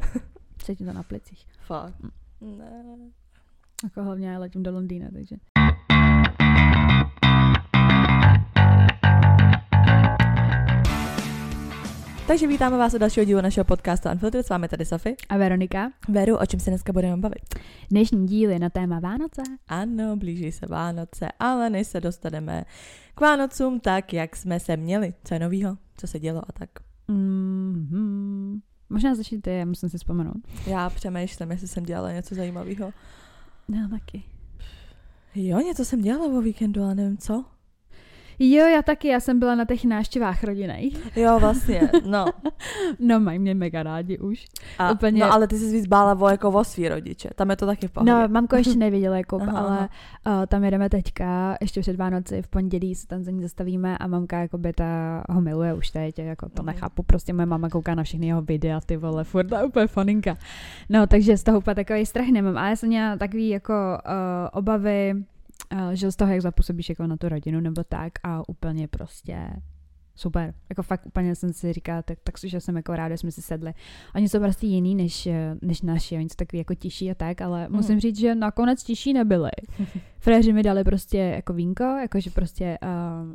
Cítím to na plicích. Fakt. Ne. Jako hlavně já letím do Londýna, takže. Takže vítáme vás u dalšího dílu našeho podcastu Unfiltered. S vámi tady Sofie. A Veronika? Veru, o čem se dneska budeme bavit? Dnešní díl je na téma Vánoce. Ano, blíží se Vánoce, ale než se dostaneme k Vánocům tak, jak jsme se měli. Co je novýho? Co se dělo a tak? Mm-hmm. Možná začít ty, já musím si vzpomenout. Já přemýšlím, jestli jsem dělala něco zajímavého. No, taky. Jo, něco jsem dělala o víkendu, ale nevím co. Jo, já taky, já jsem byla na těch návštěvách rodinných. Jo, vlastně, no. no, mají mě mega rádi už. A, Úplně- No, ale ty jsi víc bála o, jako o svý rodiče. Tam je to taky v pohodě. No, mamko ještě nevěděla, jako, Aha, ale uh, tam jedeme teďka, ještě před Vánoci, v pondělí se tam za ní zastavíme a mamka jakoby ta ho miluje už teď, jako to Mhm. nechápu, prostě moje mama kouká na všechny jeho videa, ty vole, furt je úplně faninka. No, takže z toho úplně takový strach nemám, ale já jsem měla takový jako uh, obavy, uh, že z toho, jak zapůsobíš jako na tu rodinu nebo tak a úplně prostě super. Jako fakt úplně jsem si říkala, tak, tak že jsem jako ráda, že jsme si sedli. Oni jsou prostě jiný než, eh, než naši, oni jsou takový jako tiší a tak, ale Mhm. musím říct, že nakonec tiší nebyli. Fréři mi dali prostě jako vínko, jakože prostě uh,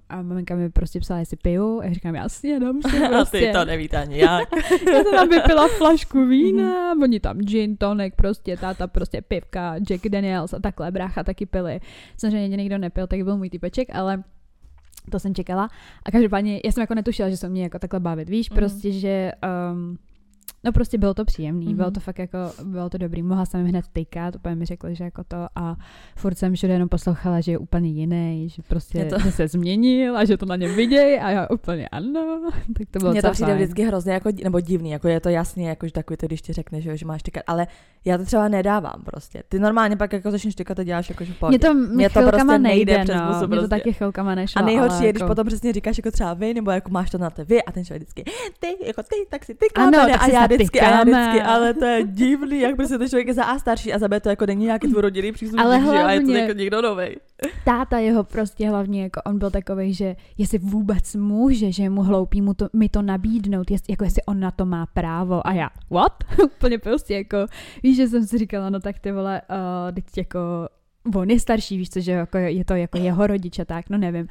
a maminka mi prostě psala, jestli piju. Já říkám, jasně, dám si A prostě. ty to nevíte ani jak. Já jsem tam vypila flašku vína, oni tam gin, tonic, prostě táta prostě pivka, Jack Daniels a takhle, brácha taky pili. Samozřejmě jediný, kdo nepil, tak byl můj typeček, ale to jsem čekala. A každopádně, já jsem jako netušila, že se mě jako takhle bavit, víš, Mhm. prostě, že um, No prostě bylo to příjemný, Mhm. bylo to fakt jako, bylo to dobrý, mohla jsem hned tykat, úplně mi řekli, že jako to a furt jsem všude jenom poslouchala, že je úplně jiný, že prostě Je to- že se změnil a že to na něm viděj a já úplně ano, tak to bylo Mně to přijde fajn. vždycky hrozně jako, nebo divný, jako je to jasně, jako že takový to, když ti řekne, že, jo, že máš tykat, ale já to třeba nedávám prostě. Ty normálně pak jako začneš tykat a děláš jako, že v pohodě. to, Mně mě to chvilkama prostě nejde, nejde přes no. pusu Mně to prostě. taky chvilkama nešlo. A nejhorší je, když jako... potom přesně říkáš jako třeba vy, nebo jako máš to na ty vy a ten člověk vždycky, ty, jako ty, tak si ty Ano, tak a si já vždycky, já vždycky, ale to je divný, jak prostě ten člověk je za A starší a za B to jako není nějaký tvůj rodinný příslušník, Ale že jo, a je to hlavně- jako někdo novej. Táta jeho prostě hlavně, jako on byl takový, že jestli vůbec může, že mu hloupý mu to, mi to nabídnout, jest, jako jestli on na to má právo. A já, what? Úplně prostě jako, víš, že jsem si říkala, no tak ty vole, uh, teď jako, on je starší, víš co, že jako je to jako jeho rodiče, tak, no nevím.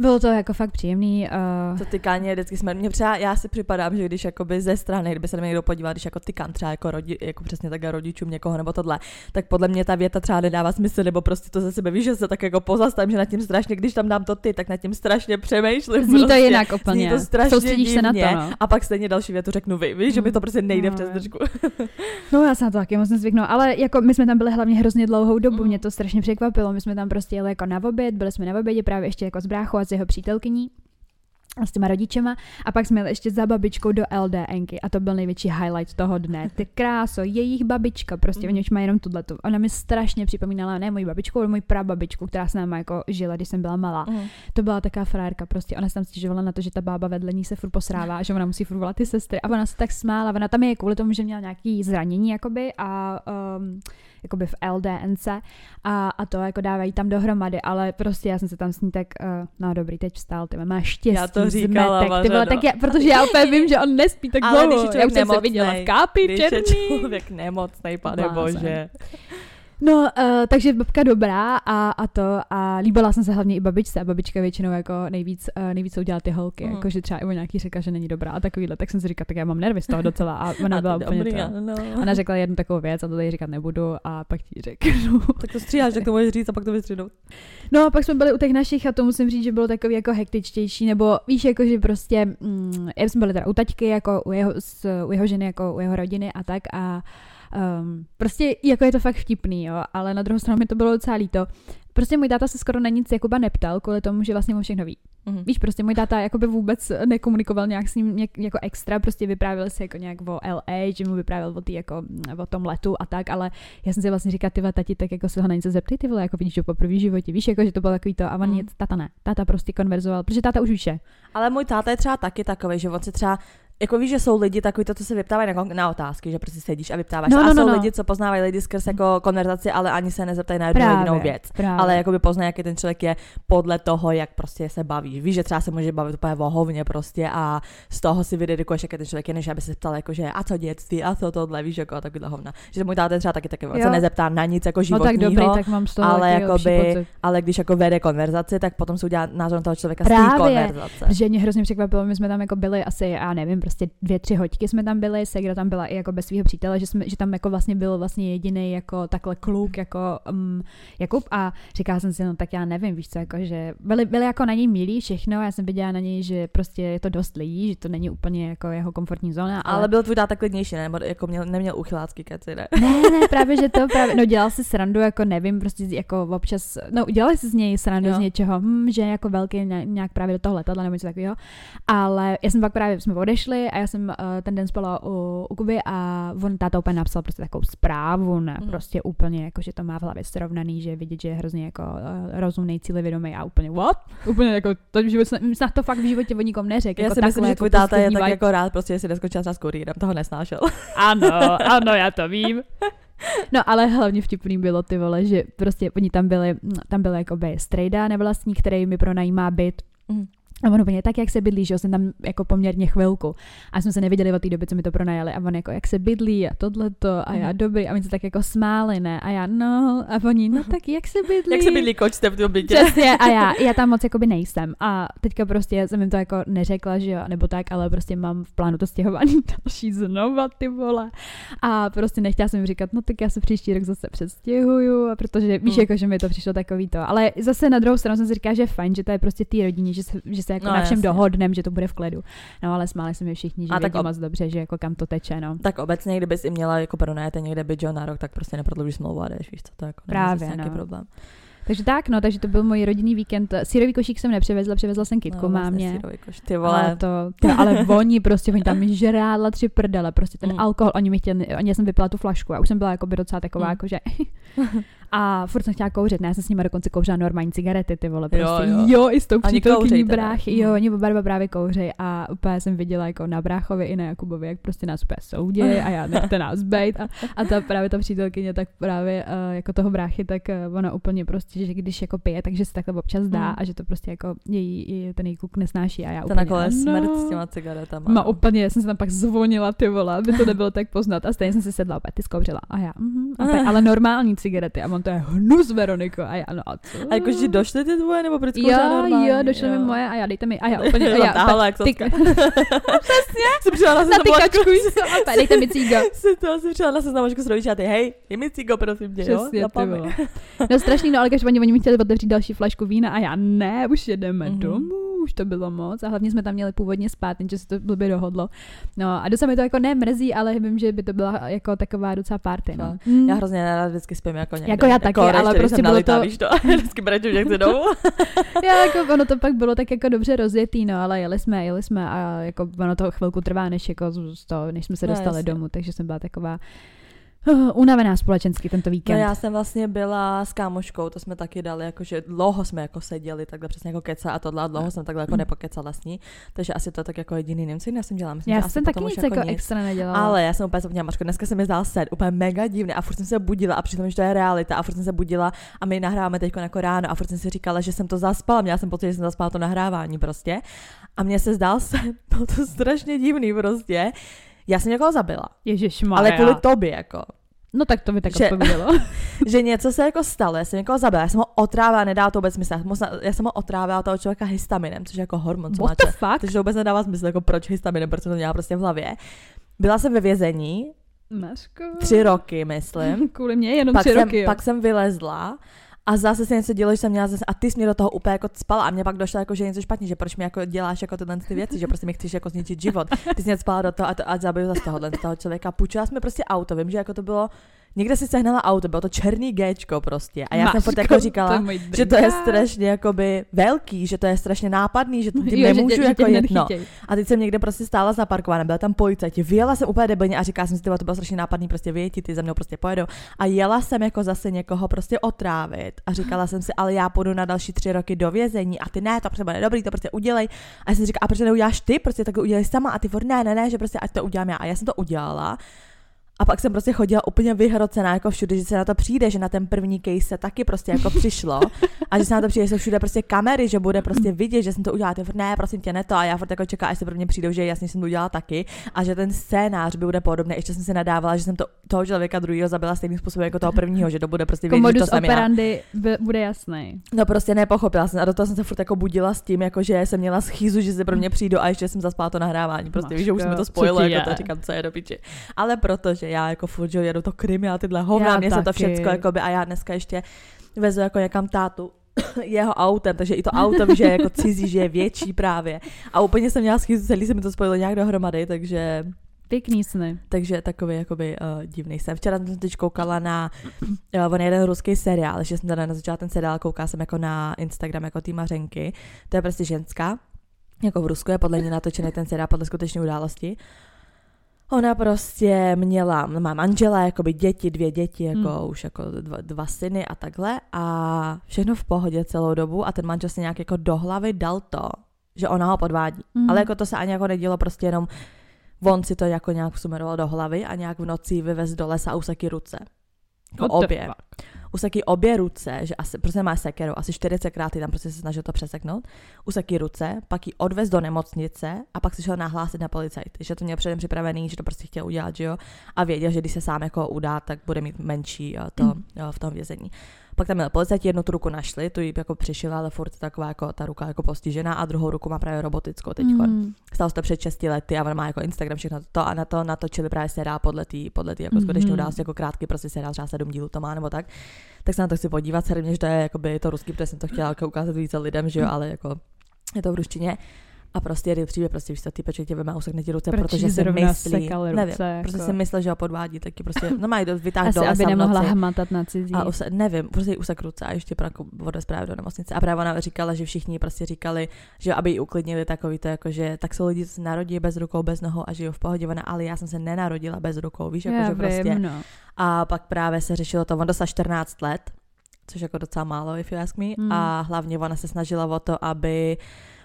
Bylo to jako fakt příjemný. Uh, To tykání je vždycky jsme, mě třeba, já si připadám, že když jakoby ze strany, kdyby se na mě někdo podíval, když jako tykám třeba jako, rodi, jako přesně tak rodičům někoho nebo tohle, tak podle mě ta věta třeba nedává smysl, nebo prostě to ze sebe víš, že se tak jako pozastavím, že nad tím strašně, když tam dám to ty, tak nad tím strašně přemýšlím. Zní to prostě. jinak Zní úplně. to strašně Soustředíš se na to, no. A pak stejně další větu řeknu vy, víš, že mi to prostě nejde No. přes držku. No já se na to taky musím zvyknout, ale jako my jsme tam byli hlavně hrozně dlouhou dobu, Mm. mě to strašně překvapilo, my jsme tam prostě jeli jako na oběd, byli jsme na obědě právě ještě jako s bráchou a s jeho přítelkyní a s těma rodičema a pak jsme jeli ještě za babičkou do LDNky a to byl největší highlight toho dne. Ty kráso, jejich babička, prostě Mm. oni už mají jenom tuto. Ona mi strašně připomínala, ne moji babičku, ale moji prababičku, která s náma jako žila, když jsem byla malá. To byla taková frárka, prostě ona se tam stěžovala na to, že ta bába vedle ní se furt posrává, že ona musí furt volat ty sestry a ona se tak smála, ona tam je kvůli tomu, že měla nějaký zranění jakoby a um, jakoby v LDNC a, a to jako dávají tam dohromady, ale prostě já jsem se tam s ní tak, uh, no dobrý, teď vstal, ty máš štěstí, Já to říkala, zmetek, ty vole, Mařeno. tak já, protože já úplně vím, že on nespí tak Ale dlouho, když je já člověk už jsem se nemocnej, viděla v kápi Když je černý. člověk nemocnej, pane Blázen. bože. No, uh, takže babka dobrá a, a to a líbila jsem se hlavně i babičce a babička většinou jako nejvíc, uh, nejvíc udělala ty holky, mm. jakože třeba Ivo nějaký říká, že není dobrá a takovýhle, tak jsem si říkala, tak já mám nervy z toho docela a ona A byla ty úplně dobrý, to. ano. Ona řekla jednu takovou věc a to tady říkat nebudu a pak ti řeknu. Tak to stříháš, tak to můžeš říct a pak to vystříhnout. No a pak jsme byli u těch našich a to musím říct, že bylo takový jako hektičtější, nebo víš, jako že prostě, mm, já jsme byli teda u taťky, jako u jeho, s, u jeho ženy, jako u jeho rodiny a tak a um, prostě jako je to fakt vtipný, jo, ale na druhou stranu mi to bylo docela líto. Prostě můj táta se skoro na nic Jakuba neptal, kvůli tomu, že vlastně mu všechno ví. Mhm. Víš, prostě můj táta jakoby vůbec nekomunikoval nějak s ním nějak, jako extra, prostě vyprávěl si jako nějak o LA, že mu vyprávěl o, tý, jako, o tom letu a tak, ale já jsem si vlastně říkala, ty tati, tak jako se ho na něco zeptej, ty vole, jako vidíš ho poprvé v životě, víš, jako že to bylo takový to, a on Mm. nic, táta ne, táta prostě konverzoval, protože táta už ví vše. Ale můj táta je třeba taky takový, že on si třeba jako víš, že jsou lidi takový to, co se vyptávají na, na otázky, že prostě sedíš a vyptáváš. No, a no, no, jsou no. lidi, co poznávají lidi skrz jako konverzaci, ale ani se nezeptají na jednu Právě, jedinou věc. právě. Ale jakoby poznají, jaký ten člověk je podle toho, jak prostě se baví. Víš, že třeba se může bavit úplně o hovně prostě a z toho si vydedikuješ, jaký ten člověk je, než aby se ptal, jako, že a co dětství, a co tohle, víš, jako a takovýhle hovna. Že můj táta třeba taky taky Jo. se nezeptá na nic jako No tak životního, dobrý, tak mám z toho ale jakoby, ale když jako vede konverzaci, tak potom se udělá názor toho člověka z té Právě, konverzace. Protože mě hrozně překvapilo, my jsme tam jako byli asi, já nevím, prostě dvě, tři hoďky jsme tam byli, Segra tam byla i jako bez svého přítele, že, jsme, že tam jako vlastně byl vlastně jediný jako takhle kluk jako um, Jakub a říkala jsem si, no tak já nevím, víš co, jako, že byli, byli jako na něj milí všechno, já jsem viděla na něj, že prostě je to dost lidí, že to není úplně jako jeho komfortní zóna, ale, Ale byl tvůj táta klidnější, ne? Nebo jako měl, neměl uchylácký keci, ne? ne, ne, právě, že to právě, no dělal si srandu, jako nevím, prostě jako občas, no udělali si z něj srandu Jo. z něčeho, hm, že jako velký ně- nějak právě do toho letadla nebo něco takového, ale já jsem pak právě, jsme odešli a já jsem uh, ten den spala u, u Kuby a on táta úplně napsal prostě takovou zprávu, ne, Mhm. prostě úplně jako, že to má v hlavě srovnaný, že vidět, že je hrozně jako uh, rozumný, cílevědomý a úplně what? Úplně jako, to v životě, snad to fakt v životě o nikom neřekl. Já jako si myslím, že jako tvůj táta je tak vibe. jako rád, prostě, že si neskončila třeba s kurýrem, toho nesnášel. Ano, ano, já to vím. No ale hlavně vtipný bylo ty vole, že prostě oni tam byli, tam byl jakoby strejda nevlastník, který mi pronajímá byt. Mhm. A on úplně tak, jak se bydlí, že jo, jsem tam jako poměrně chvilku. A jsme se neviděli od té doby, co mi to pronajali. A on jako, jak se bydlí a tohleto. A já, Mhm. dobrý. A oni se tak jako smáli, ne? A já, no. A oni, no tak jak se bydlí? Jak se bydlí kočte v tom bytě? Přesně, a já, já tam moc jakoby nejsem. A teďka prostě jsem jim to jako neřekla, že jo, nebo tak, ale prostě mám v plánu to stěhování další znova, ty vole. A prostě nechtěla jsem jim říkat, no tak já se příští rok zase přestěhuju, a protože víš, Mm. jako, že mi to přišlo takový to. Ale zase na druhou stranu jsem si říkala, že je fajn, že to je prostě té rodině, že se, že se jako No, na všem jasně. dohodnem, že to bude v klidu. No ale smáli se mi všichni, že A vědí ob- moc dobře, že jako kam to teče, no. Tak obecně, kdybys i měla jako pronajete někde byt, že jo, na rok, tak prostě neprodloužíš smlouvu a jdeš, víš co, to jako Právě, no. problém. Takže tak, no, takže to byl můj rodinný víkend. Sírový košík jsem nepřivezla, přivezla jsem kitku no, vlastně mámě. sírový koš. Ty Ale vole, to, to, ale oni prostě, oni tam žrádla tři prdele, prostě ten Mm. alkohol, oni mi chtěli, oni jsem vypila tu flašku a už jsem byla jako by docela taková, Mm. mm. jakože a furt jsem chtěla kouřit, ne, já jsem s nimi dokonce kouřila normální cigarety, ty vole, prostě, jo. jo, jo i s tou přítelkyní bráchy, jo, oni oba dva právě kouřej a úplně jsem viděla jako na bráchovi i na Jakubovi, jak prostě nás úplně soudí a já nechte nás bejt a, a ta právě ta přítelkyně tak právě uh, jako toho bráchy, tak uh, ona úplně prostě, že když jako pije, takže se takhle občas dá Mm. a že to prostě jako její, její ten její kluk nesnáší a já to úplně, nakonec ano. smrt s těma cigaretama. No úplně, já jsem se tam pak zvonila, ty vole, aby to nebylo tak poznat. A stejně jsem si sedla, opět ty zkouřila. A já, mhm, a opět, ale normální cigarety. A on to je hnus, Veroniko. A já, no a co? A jakože došly ty tvoje, nebo proč Jo, jo, došly mi moje a já dejte mi, a já úplně, a já, Natáhla jak ty, soska. Jsem přijela na na ty seznamovačku. kačku, a dejte mi cígo. Jsem to, jsem přijela na seznamovačku s rodiči a ty, hej, je mi cigo, prosím tě, jo? Přesně, Zapaměť. vole. No strašný, no ale každopádně oni mi chtěli otevřít další flašku vína a já ne, už jedeme Mhm. mm-hmm. domů, už to bylo moc a hlavně jsme tam měli původně spát, že se to blbě dohodlo. No a docela mi to jako nemrzí, ale vím, že by to byla jako taková docela party, no. Mm. Já hrozně nerad vždycky spím jako někde. Jako já taky, ale ještě, když prostě bylo nalitá, to- Víš to, vždycky že chci domů. Já, jako ono to pak bylo tak jako dobře rozjetý, no, ale jeli jsme, jeli jsme a jako ono to chvilku trvá, než, jako z- z toho, než jsme se No, dostali jasně. domů, takže jsem byla taková uh, unavená společensky tento No víkend. já jsem vlastně byla s kámoškou, to jsme taky dali, jakože dlouho jsme jako seděli, takhle přesně jako keca a tohle, a dlouho jsem takhle jako nepokecala s ní, takže asi to tak jako jediný, co jiného jsem dělala, myslím, já jsem taky nic jako, nic. extra nedělala. Ale já jsem úplně zapomněla, Mařko, dneska se mi zdál set, úplně mega divný a furt jsem se budila a přišlo mi, že to je realita a furt jsem se budila a my nahráváme teď jako ráno a furt jsem si říkala, že jsem to zaspala, měla jsem pocit, že jsem zaspala to nahrávání prostě a mně se zdál set, bylo to strašně divný prostě. Já jsem někoho zabila, Ježišmarja. ale kvůli tobě jako. No tak to by tak Že- odpovědělo. že něco se jako stalo, já jsem někoho zabila, já jsem ho otrávila, nedá to vůbec smysl, já jsem ho- otrávila toho člověka histaminem, což je jako hormon, co What máte. fuck? Takže to vůbec nedává smysl, jako proč histaminem, proč jsem to měla prostě v hlavě. Byla jsem ve vězení Mařko. tři roky, myslím. Kvůli mě jenom pak, tři jsem, roky, jo. pak jsem vylezla a zase se něco dělo, že jsem měla zase, a ty jsi mě do toho úplně jako spala a mě pak došlo jako, že je něco špatně, že proč mi jako děláš jako tyhle ty věci, že prostě mi chceš jako zničit život. Ty jsi mě spala do toho a, to, a zabiju zase tohohle toho člověka. Půjčila jsme prostě auto, vím, že jako to bylo někde si sehnala auto, bylo to černý Gčko prostě. A já Maško, jsem furt jako říkala, to že to je strašně jakoby velký, že to je strašně nápadný, že to tím nemůžu že, jako že jet. No. A teď jsem někde prostě stála zaparkovaná, byla tam policajti, vyjela jsem úplně debilně a říkala jsem si, tyhle, to bylo strašně nápadný, prostě vyjetí, ty za mnou prostě pojedou. A jela jsem jako zase někoho prostě otrávit a říkala jsem si, ale já půjdu na další tři roky do vězení a ty ne, to prostě bude dobrý, to prostě udělej. A já jsem říkala, a proč to neuděláš ty, prostě tak udělej sama a ty furt ne, ne, ne, že prostě ať to udělám já. A já jsem to udělala. A pak jsem prostě chodila úplně vyhrocená jako všude, že se na to přijde, že na ten první case se taky prostě jako přišlo a že se na to přijde, že jsou všude prostě kamery, že bude prostě vidět, že jsem to udělala. Ty ne, prosím tě, ne to. A já furt jako čeká, až se pro mě přijdou, že jasně jsem to udělala taky a že ten scénář by bude podobný. Ještě jsem si nadávala, že jsem to, toho člověka druhého zabila stejným způsobem jako toho prvního, že to bude prostě vědět, že to jsem já. operandi b- bude jasný. No prostě nepochopila jsem a do toho jsem se furt jako budila s tím, jako že jsem měla schýzu, že se pro mě přijdu a ještě jsem zaspala to nahrávání. Prostě víš, že už jsme to spojilo, jako to říkám, co je do piči. Ale protože já jako furt, že jedu to krimi a tyhle hovna, mě se to všecko, jakoby, a já dneska ještě vezu jako někam tátu jeho autem, takže i to auto že je jako cizí, že je větší právě. A úplně jsem měla schýzu, celý se mi to spojilo nějak dohromady, takže Pěkný sny. takže takový jakoby uh, divný jsem. Včera jsem teď koukala na uh, on je jeden ruský seriál, že jsem teda nezačala ten seriál, koukala jsem jako na Instagram jako tý Mařenky. To je prostě ženská, jako v Rusku je podle mě natočený ten seriál podle skutečné události. Ona prostě měla, má manžela, jakoby děti, dvě děti, jako Hmm. už jako dva, dva syny a takhle a všechno v pohodě celou dobu a ten manžel si nějak jako do hlavy dal to, že ona ho podvádí. Mhm. Ale jako to se ani jako nedělo prostě jenom on si to jako nějak sumeroval do hlavy a nějak v noci vyvez do lesa a useký ruce. Jako obě. fuck? Useký obě ruce, že asi, prostě má sekeru, asi 40krát ji tam prostě se snažil to přeseknout. Useký ruce, pak ji odvez do nemocnice a pak si šel nahlásit na policajty, že to měl předem připravený, že to prostě chtěl udělat, že jo. A věděl, že když se sám jako udá, tak bude mít menší eh, to Mm. v tom vězení. Pak tam měl policajti jednu tu ruku našli, tu jí jako přišila, ale furt taková jako ta ruka jako postižená a druhou ruku má právě robotickou teď. Mm. Stalo se to před 6 lety a on má jako Instagram všechno to a na to natočili právě seriál podle té podle tý jako Mhm. skutečně události, jako krátký prostě seriál, třeba 7 dílů to má nebo tak. Tak se na to chci podívat, samozřejmě, že to je jakoby to ruský, protože jsem to chtěla jako ukázat více lidem, že jo, ale jako je to v ruštině. A prostě příběh, prostě víš co, týpeček tě veme a usekne ti ruce, Proč protože si myslí, ruce, nevím, jako? prostě si myslel, že ho podvádí, tak ji prostě, no mají vytáhnout Asi, aby nemohla noci. hmatat na cizí. A use, nevím, prostě jí usek ruce a ještě jako odvez právě do nemocnice. A právě ona říkala, že všichni prostě říkali, že aby ji uklidnili takový to, jako, že tak jsou lidi, co se narodí bez rukou, bez nohou a žijou v pohodě. Ona, ale já jsem se nenarodila bez rukou, víš, jako, Já že prostě. vím, no. A pak právě se řešilo to, on dostal 14 let, což jako docela málo, if you ask me. Hmm. A hlavně ona se snažila o to, aby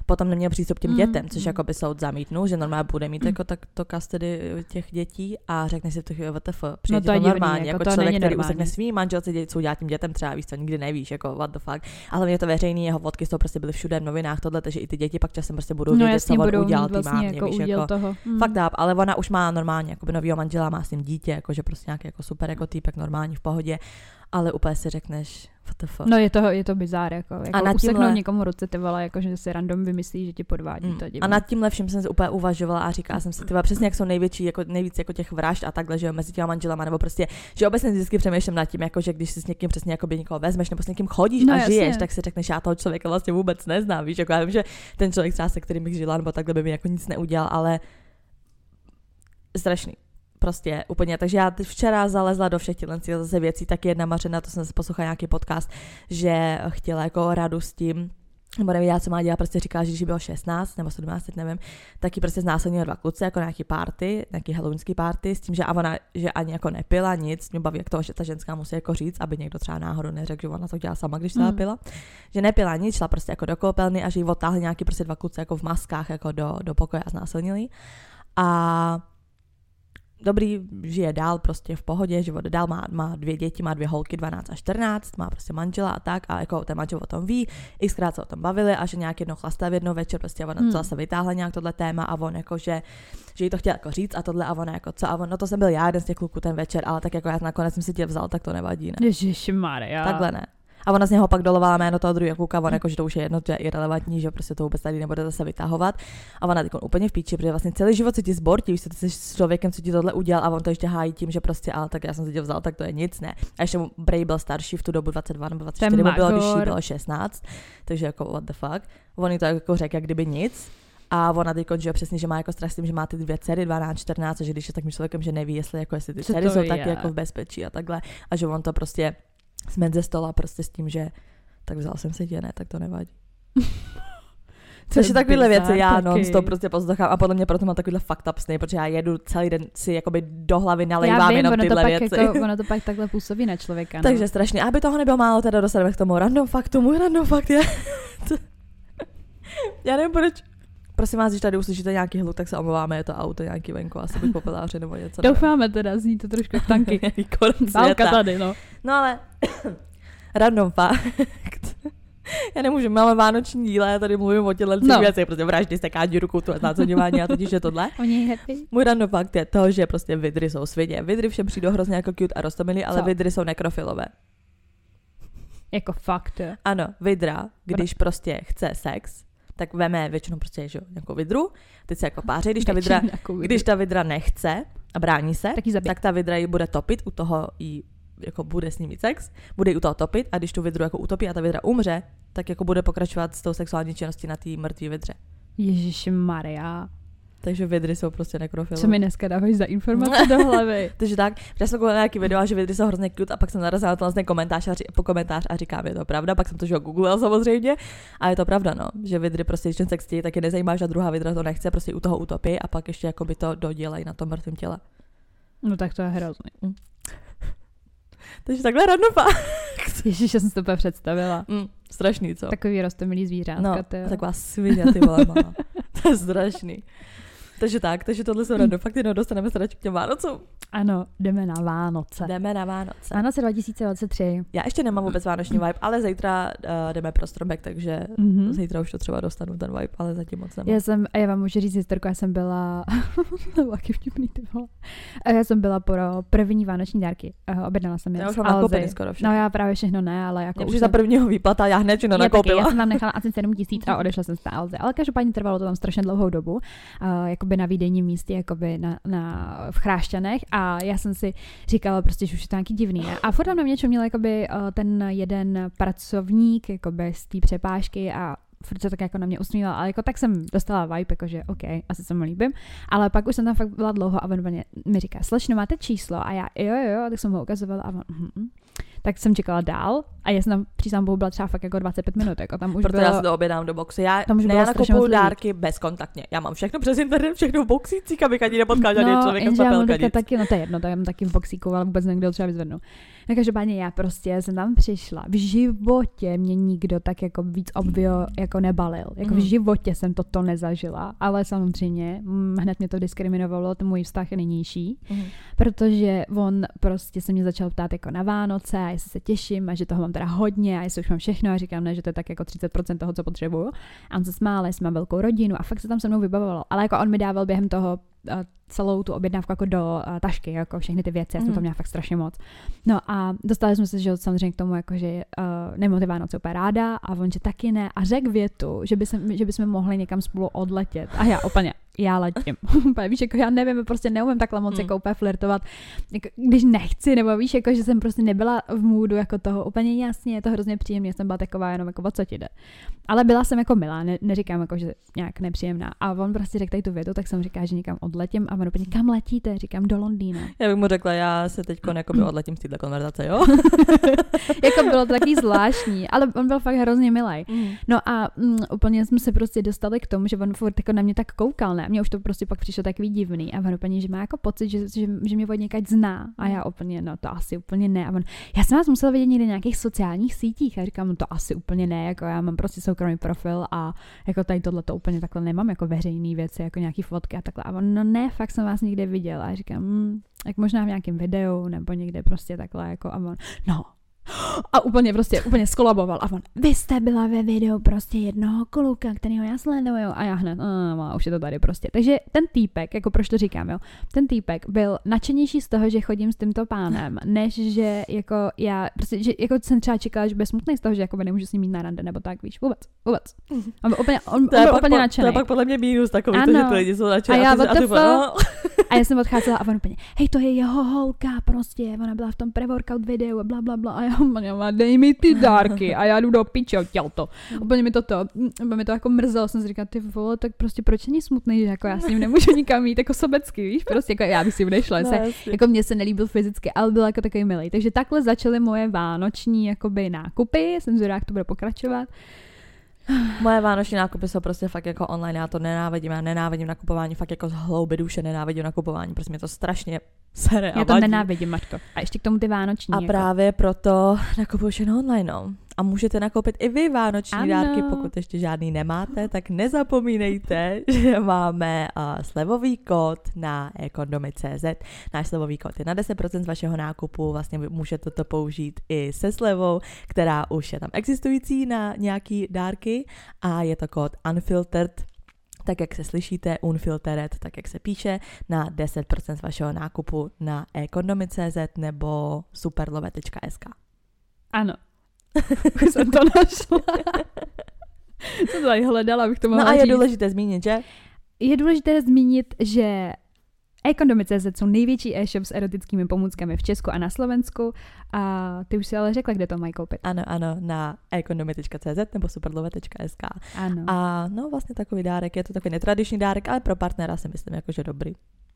potom neměl přístup k těm Mm, dětem, což mm. jako by soud zamítnul, že normálně bude mít jako tak to custody těch dětí a řekne si to WTF, přijde No to to, je divný, normálně, jako jako, to člověk, který normální. usekne svý manželce děti, co udělá tím dětem třeba, víš co, nikdy nevíš, jako what the fuck. Ale hlavně je to veřejný, jeho fotky jsou prostě byly všude v novinách, tohle, takže i ty děti pak časem prostě budou No vědět, co on budou udělal vlastně mámě, jako víš, jako, toho. Mm. Fakt dáp, ale ona už má normálně jako novýho manžela, má s ním dítě, jakože prostě nějaký jako super jako týpek normální v pohodě, ale úplně si řekneš, what the fuck. No je to, je to bizár, jako, jako A na useknout tímhle- někomu ruce, ty vole, jako že si random vymyslí, že ti podvádí, Mm. to divný. A nad tímhle vším jsem si úplně uvažovala a říkala jsem si, tyva, přesně jak jsou největší, jako nejvíc jako těch vražd a takhle, že jo, mezi těma manželama, nebo prostě, že obecně vždycky přemýšlím nad tím, jako že když si s někým přesně jako by někoho vezmeš, nebo s někým chodíš No a jasně. žiješ, tak si řekneš, já toho člověka vlastně vůbec neznám, víš, jako já vím, že ten člověk třeba se kterým bych žila, nebo takhle by mi jako nic neudělal, ale strašný. Prostě úplně, takže já včera zalezla do všech těchto těch zase věcí, tak jedna Mařena, to jsem se poslouchala nějaký podcast, že chtěla jako radu s tím, nebo nevěděla, co má dělat, prostě říkala, že když bylo 16 nebo 17, teď nevím, tak ji prostě znásilnili dva kluci, jako nějaký party, nějaký halloweenský party, s tím, že a ona, že ani jako nepila nic, mě baví, jak to, že ta ženská musí jako říct, aby někdo třeba náhodou neřekl, že ona to dělala sama, když se Mm. pila, že nepila nic, šla prostě jako do koupelny a že ji odtáhli nějaký prostě dva kluci jako v maskách jako do, do pokoje a znásilnili. A dobrý, žije dál prostě v pohodě, život dál, má, má dvě děti, má dvě holky, 12 a 14, má prostě manžela a tak a jako ten manžel o tom ví, xkrát se o tom bavili a že nějak jednou chlasta v jednou večer prostě ona Hmm. hmm. zase vytáhla nějak tohle téma a on jako, že, že jí to chtěl jako říct a tohle a ona jako co a on, no to jsem byl já jeden z těch kluků ten večer, ale tak jako já nakonec jsem si tě vzal, tak to nevadí, ne? Ježišmarja. Takhle ne. A ona z něho pak dolovala jméno toho druhého kluka, on jako, že to už je jedno, to je irrelevantní, že prostě to vůbec tady nebude zase vytahovat. A ona teď úplně v píči, protože vlastně celý život se ti zbortí, víš, co, ty s člověkem, co ti tohle udělal a on to ještě hájí tím, že prostě, ale tak já jsem si tě vzal, tak to je nic, ne. A ještě mu Bray byl starší v tu dobu 22 nebo 24, Ten mu bylo, když jí bylo 16, takže jako what the fuck. On jí to jako řekl, jak kdyby nic. A ona teď že přesně, že má jako strach s tím, že má ty dvě dcery, 12, 14, a že když je takým člověkem, že neví, jestli, jako, jestli ty Co dcery jsou taky je? jako v bezpečí a takhle. A že on to prostě smet ze stola prostě s tím, že tak vzal jsem si tě, ne, tak to nevadí. Což je takovéhle bizár věci, já taky. non stop prostě poslouchám a podle mě proto mám takovýhle fucked up sny, protože já jedu celý den si jakoby do hlavy nalejvám Já vím, jenom ono to, tyhle pak věci. jako, ono to pak takhle působí na člověka. No. Takže strašně. Aby toho nebylo málo, teda dostaneme k tomu random faktu. Můj random fakt je... já nevím proč. Prosím vás, když tady uslyšíte nějaký hluk, tak se omlouváme, je to auto nějaký venku, asi bych popeláře nebo něco. nevím. Doufáme teda, zní to trošku tanky. Válka tady, no. No ale random fakt. Já nemůžu, máme vánoční díle, já tady mluvím o těchto No. věcech, prostě vraždy, stekání ruku, to náceňování a totiž je tohle. Oni happy. Můj random fakt je to, že prostě vidry jsou svině. Vidry všem přijdou hrozně jako cute a rostomilí, ale Co? vidry jsou nekrofilové. Jako fakt. Ano, vidra, když prostě chce sex, tak veme většinou prostě že jo, nějakou vidru, teď se jako páří, když ta vidra, nějakou když ta vidra nechce a brání se, Tak ji tak ta vidra ji bude topit, u toho jí jako bude s ní mít sex, bude ji u toho topit a když tu vidru jako utopí a ta vidra umře, tak jako bude pokračovat s tou sexuální činností na té mrtvé vidře. Ježíš Maria. Takže vidry jsou prostě nekrofilové. Co mi dneska dávají za informace do hlavy? Takže tak, já jsem koukala nějaký video, že vidry jsou hrozně cute a pak jsem narazila na ten komentář a, ři- po komentář a říkám, je to pravda, pak jsem to googlila samozřejmě a je to pravda, no, že vidry prostě, když ten sex chtějí, tak je nezajímá, že druhá vidra to nechce, prostě u toho utopí a pak ještě jako by to dodělají na tom mrtvém těle. No tak to je hrozný. Takže takhle fakt. Ježíš, já jsem si to představila. Mm, strašný, co? Takový rostomilý zvířátka, no, ty jo. taková svině, ty vole, to je strašný. Takže tak, takže tohle jsou random fakty, no dostaneme se radši k těm Vánocům. Ano, jdeme na Vánoce. Jdeme na Vánoce. Vánoce 2023. Já ještě nemám vůbec vánoční vibe, ale zítra uh, jdeme pro stromek, takže Mhm. Zítra už to třeba dostanu ten vibe, ale zatím moc nemám. Já jsem, a já vám můžu říct historku, já jsem byla, to bylo taky vtipný, ty vole. A já jsem byla pro první vánoční dárky. Uh, objednala jsem je Já už mám Alzy. skoro všechno. No já právě všechno ne, ale jako Mě už jsem, prvního výplata, já hned všechno já, taky, nakoupila. já jsem tam nechala asi 7 tisíc a odešla jsem z té Alzy. Ale každopádně trvalo to tam strašně dlouhou dobu, uh, jakoby na výdejním místě, jakoby na, na, v Chrášťanech a já jsem si říkala prostě, že už je to nějaký divný. Ne? A furt tam na mě čuměl jakoby uh, ten jeden pracovník jakoby z té přepážky a furt se tak jako na mě usmíval, ale jako tak jsem dostala vibe, jako že OK, asi se mu líbím, ale pak už jsem tam fakt byla dlouho a on mi říká, slečno, máte číslo? A já, jo, jo, tak jsem ho ukazovala a on, mhm. Tak jsem čekala dál a já jsem tam přísám byla třeba fakt jako 25 minut, jako tam už Proto bylo, já si to objednám do boxu. Já, Tam už ne, já nakupuju dárky bezkontaktně. Já mám všechno přes internet, všechno v boxících, abych ani nepotkal žádný no, z jenže já mám papelka taky, no to je jedno, to já mám taky v boxíku, ale vůbec nevím, kde ho třeba vyzvednu. No každopádně já prostě jsem tam přišla. V životě mě nikdo tak jako víc obvio jako nebalil. Jako v Mhm. životě jsem toto nezažila, ale samozřejmě mm, hned mě to diskriminovalo, ten můj vztah nynější, Mhm. protože on prostě se mě začal ptát jako na Vánoce a jestli se těším a že toho mám teda hodně a jestli už mám všechno a říkám ne, že to je tak jako 30% toho, co potřebuju. A on se smál, jestli mám velkou rodinu a fakt se tam se mnou vybavovalo. Ale jako on mi dával během toho celou tu objednávku jako do uh, tašky, jako všechny ty věci, já jsem Mhm. tam měla fakt strašně moc. No a dostali jsme se, že samozřejmě k tomu, jako, že uh, nemám Vánoce úplně ráda a on, že taky ne. A řekl větu, že, by se, že bychom mohli někam spolu odletět. A já úplně, já letím. Víš, jako já nevím, prostě neumím takhle moc Hmm. jako úplně flirtovat, jako, když nechci, nebo víš, jako, že jsem prostě nebyla v můdu jako toho. Úplně jasně, je to hrozně příjemné, jsem byla taková jenom jako, o co ti jde. Ale byla jsem jako milá, ne, neříkám jako, že nějak nepříjemná. A on prostě řekl tady tu větu, tak jsem říká, že někam odletím a on úplně, kam letíte? Říkám, do Londýna. Já bych mu řekla, já se teď jakoby odletím z této konverzace, jo? jako bylo to takový zvláštní, ale on byl fakt hrozně milý. Mhm. No a mm, úplně jsme se prostě dostali k tomu, že on furt jako na mě tak koukal, ne? Mně už to prostě pak přišlo takový divný. A on úplně, že má jako pocit, že, že, že mě od někať zná. A já úplně, no to asi úplně ne. A on, já jsem vás musela vidět někde na nějakých sociálních sítích. A říkám, no to asi úplně ne, jako já mám prostě soukromý profil a jako tady tohle to úplně takhle nemám, jako veřejné věci, jako nějaký fotky a takhle. A on, no ne, fakt jsem vás někde viděl a říkám, hm, jak možná v nějakém videu nebo někde prostě takhle, jako. A on, no, a úplně prostě, úplně skolaboval. A on, vy jste byla ve videu prostě jednoho kluka, kterýho já sleduju. A já hned, a už je to tady prostě. Takže ten týpek, jako proč to říkám, jo, ten týpek byl nadšenější z toho, že chodím s tímto pánem, než že jako já, prostě, že jako jsem třeba čekala, že bude smutný z toho, že jako nemůžu s ním mít na rande, nebo tak, víš, vůbec, vůbec. On byl úplně, on, on To je, byl pak, úplně po, to nadšený. je pak podle mě mínus takový, to, že Ano. ty lidi jsou nadšený. A já, ty, ty vole, no. A A já jsem odcházela a on úplně, hej, to je jeho holka, prostě, ona byla v tom pre-workout videu a bla, bla, bla. A já, já dej mi ty dárky a já jdu do piče, to. Úplně mi to to, úplně mi to jako mrzelo, jsem si říkala, ty vole, tak prostě proč není smutný, že jako já s ním nemůžu nikam jít jako sobecky, víš, prostě jako já bych si nešla, no, se, jako mě se nelíbil fyzicky, ale byl jako takový milý. Takže takhle začaly moje vánoční jakoby nákupy, jsem zvědavá, jak to bude pokračovat. Moje vánoční nákupy jsou prostě fakt jako online, já to nenávidím, já nenávidím nakupování, fakt jako z hlouby duše nenávidím nakupování, prostě mě to strašně sere Já to vadí. nenávidím, Maťko. A ještě k tomu ty vánoční. A jako. právě proto nakupuju jen online, no. A můžete nakoupit i vy vánoční ano. dárky, pokud ještě žádný nemáte, tak nezapomínejte, že máme uh, slevový kód na ekondomy.cz. Náš slevový kód je na 10% z vašeho nákupu, vlastně můžete to použít i se slevou, která už je tam existující na nějaký dárky a je to kód unfiltered tak jak se slyšíte, unfiltered, tak jak se píše, na 10% z vašeho nákupu na ekondomy.cz nebo superlove.sk. Ano, už jsem to našla. Co to tady hledala, abych to mohla No a je říct. důležité zmínit, že? Je důležité zmínit, že Ekondomy.cz jsou největší e-shop s erotickými pomůckami v Česku a na Slovensku a ty už si ale řekla, kde to mají koupit. Ano, ano, na ekondomy.cz nebo superlove.sk. Ano. A no vlastně takový dárek, je to takový netradiční dárek, ale pro partnera si myslím jakože dobrý.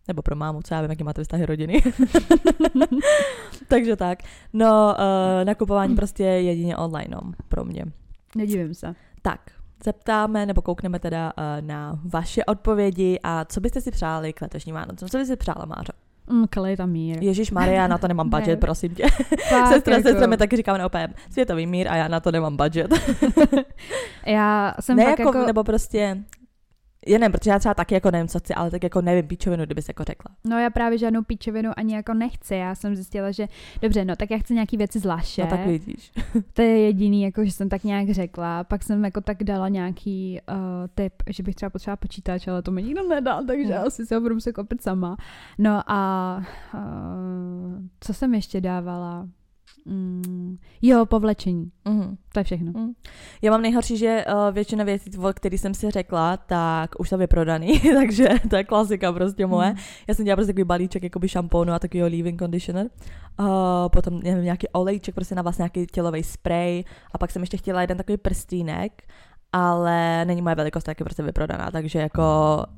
Nebo pro mámu, co já vím, jaký máte vztahy rodiny. Takže tak. No, uh, nakupování prostě jedině online no, pro mě. Nedivím se. Tak, zeptáme nebo koukneme teda uh, na vaše odpovědi a co byste si přáli k letošním Vánocům. Co byste si přála, Mářo? Mm, klid a mír. Ježíš Maria, na to nemám budget, prosím tě. sestra, jako... sestra mi taky říká naopak, světový mír a já na to nemám budget. já jsem ne jako, jako, nebo prostě nevím, protože já třeba taky jako nevím, co chci, ale tak jako nevím píčovinu, kdyby se jako řekla. No já právě žádnou píčovinu ani jako nechci. Já jsem zjistila, že dobře, no tak já chci nějaký věci zvláště. No tak vidíš. to je jediný, jako že jsem tak nějak řekla. Pak jsem jako tak dala nějaký uh, tip, že bych třeba potřeba počítač, ale to mi nikdo nedal, takže hmm. asi se ho budu se kopit sama. No a uh, co jsem ještě dávala? Mm, jo, povlečení. Mm. To je všechno. Mm. Já mám nejhorší, že uh, většina věcí, které jsem si řekla, tak už jsou vyprodaný, takže to je klasika prostě moje. Mm. Já jsem dělala prostě takový balíček jakoby šampónu a takového leave-in conditioner. Uh, potom nevím, nějaký olejček prostě na vlastně nějaký tělový spray a pak jsem ještě chtěla jeden takový prstínek ale není moje velikost taky prostě vyprodaná, takže jako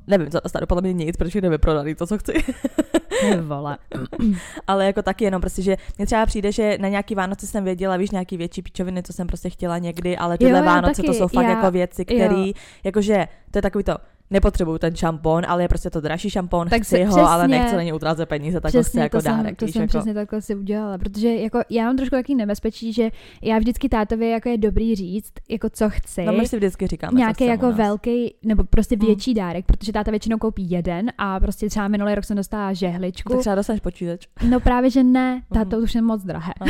nevím, co dostanu podle mě nic, protože je vyprodaný to, co chci. Vole. ale jako taky jenom prostě, že mě třeba přijde, že na nějaký Vánoce jsem věděla, víš, nějaký větší pičoviny, co jsem prostě chtěla někdy, ale tyhle jo, Vánoce taky, to jsou fakt já, jako věci, které, jakože, to je takový to, nepotřebuju ten šampon, ale je prostě to dražší šampon, tak chci ho, přesně, ale nechci na ně utrácet peníze, tak přesně, ho chci jako to dárek. Jsem, to jsem jako... přesně takhle si udělala, protože jako já mám trošku takový nebezpečí, že já vždycky tátovi jako je dobrý říct, jako co chci. No my si vždycky říkáme, Nějaký jako velký, nebo prostě hmm. větší hmm. dárek, protože táta většinou koupí jeden a prostě třeba minulý rok jsem dostala žehličku. Tak třeba dostaneš počítač. No právě, že ne, táto hmm. už je moc drahé.